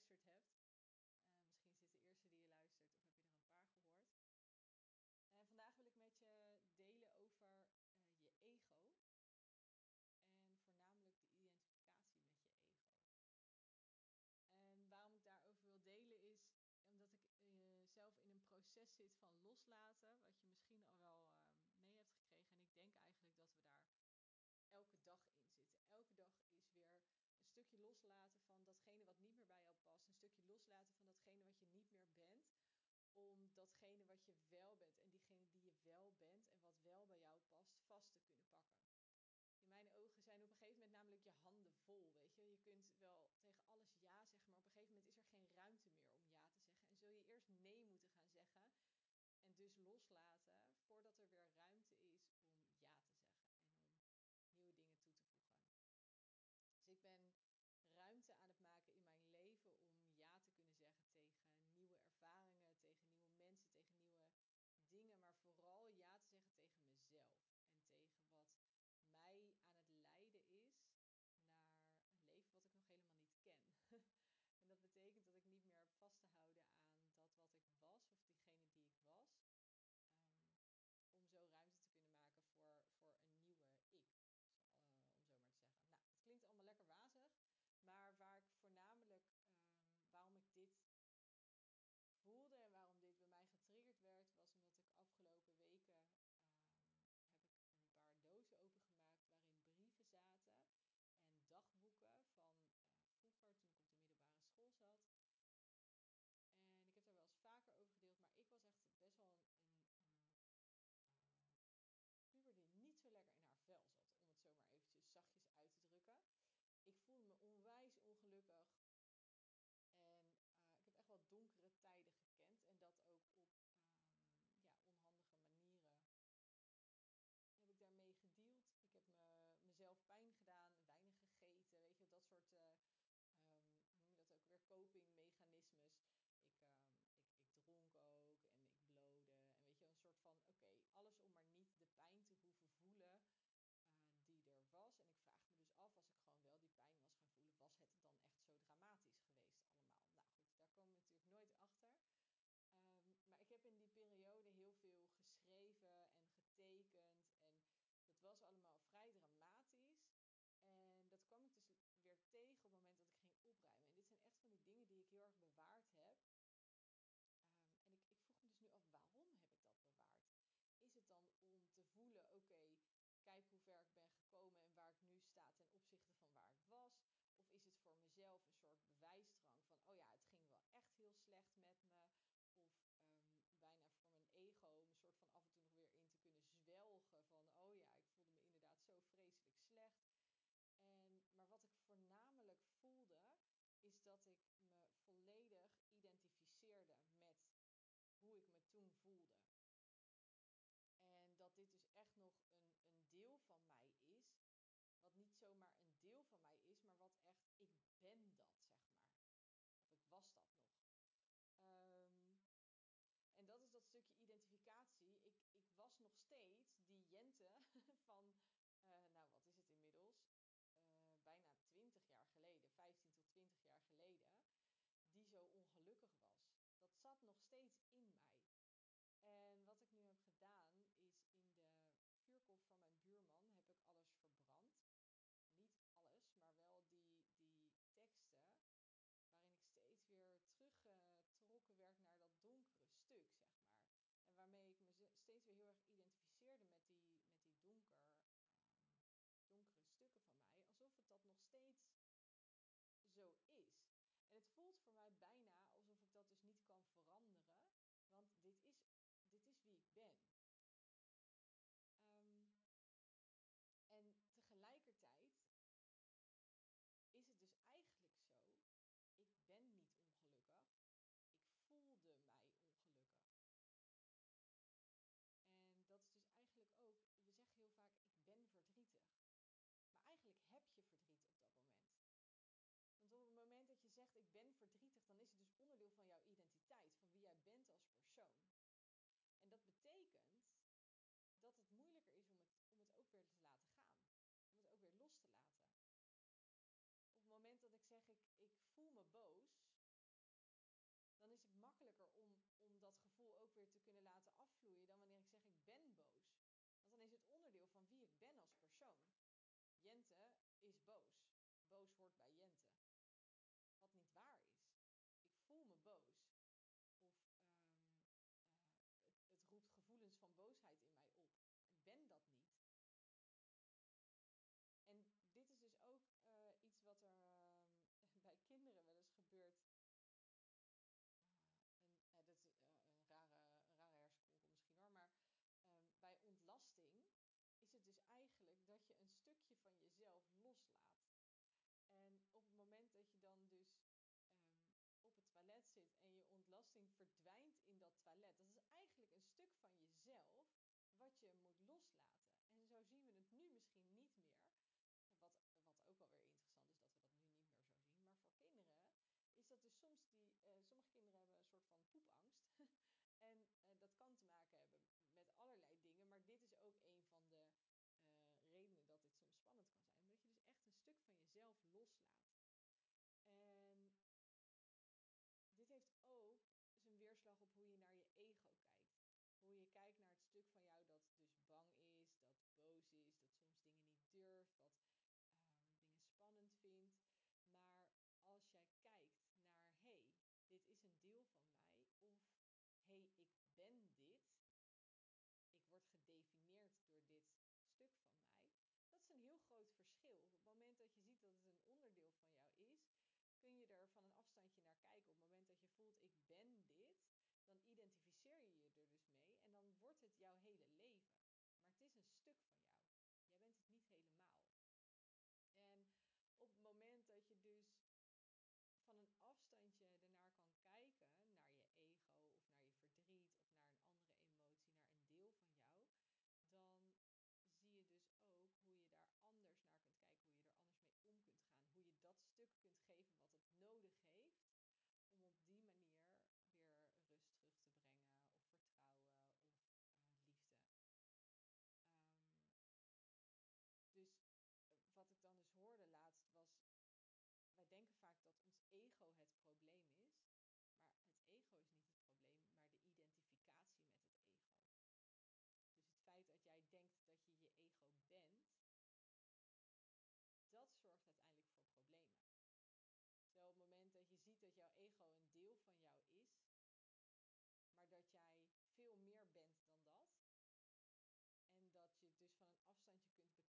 hebt. Eh, misschien is dit de eerste die je luistert of heb je er een paar gehoord. Eh, vandaag wil ik met je delen over eh, je ego. En voornamelijk de identificatie met je ego. En waarom ik daarover wil delen is omdat ik zelf in een proces zit van loslaten, wat je misschien al wel mee hebt gekregen. En ik denk eigenlijk dat we daar elke dag in zitten. Elke dag is weer een stukje loslaten van datgene wat niet meer bij stukje loslaten van datgene wat je niet meer bent, om datgene wat je wel bent en diegene die je wel bent en wat wel bij jou past, vast te kunnen pakken. In mijn ogen zijn op een gegeven moment namelijk je handen vol, weet je. Je kunt wel tegen alles ja zeggen, maar op een gegeven moment is er geen ruimte meer om ja te zeggen. En zul je eerst nee moeten bewaard heb. Ehm, en ik, ik vroeg me dus nu af, waarom heb ik dat bewaard? Is het dan om te voelen, oké, kijk hoe ver ik ben echt nog een, een deel van mij is. Wat niet zomaar een deel van mij is, maar wat echt, ik ben dat, zeg maar. Of ik was dat nog. Ehm, en dat is dat stukje identificatie. Ik, ik was nog steeds die Jente van veranderen. Want dit is, dit is wie ik ben. makkelijker om, om dat gevoel ook weer te kunnen laten afvloeien dan wanneer ik zeg ik ben boos. Want dan is het onderdeel van wie ik ben als persoon. Jente is boos. Boos hoort bij Jente. jezelf loslaat. En op het moment dat je dan dus ehm, op het toilet zit en je ontlasting verdwijnt in dat toilet, dat is eigenlijk een stuk van jezelf wat je moet loslaten. En zo zien we dat het een onderdeel van jou is, kun je er van een afstandje naar kijken. Op het moment dat je voelt, ik ben dit, dan identificeer je je er dus mee en dan wordt het jouw hele afstandje kunt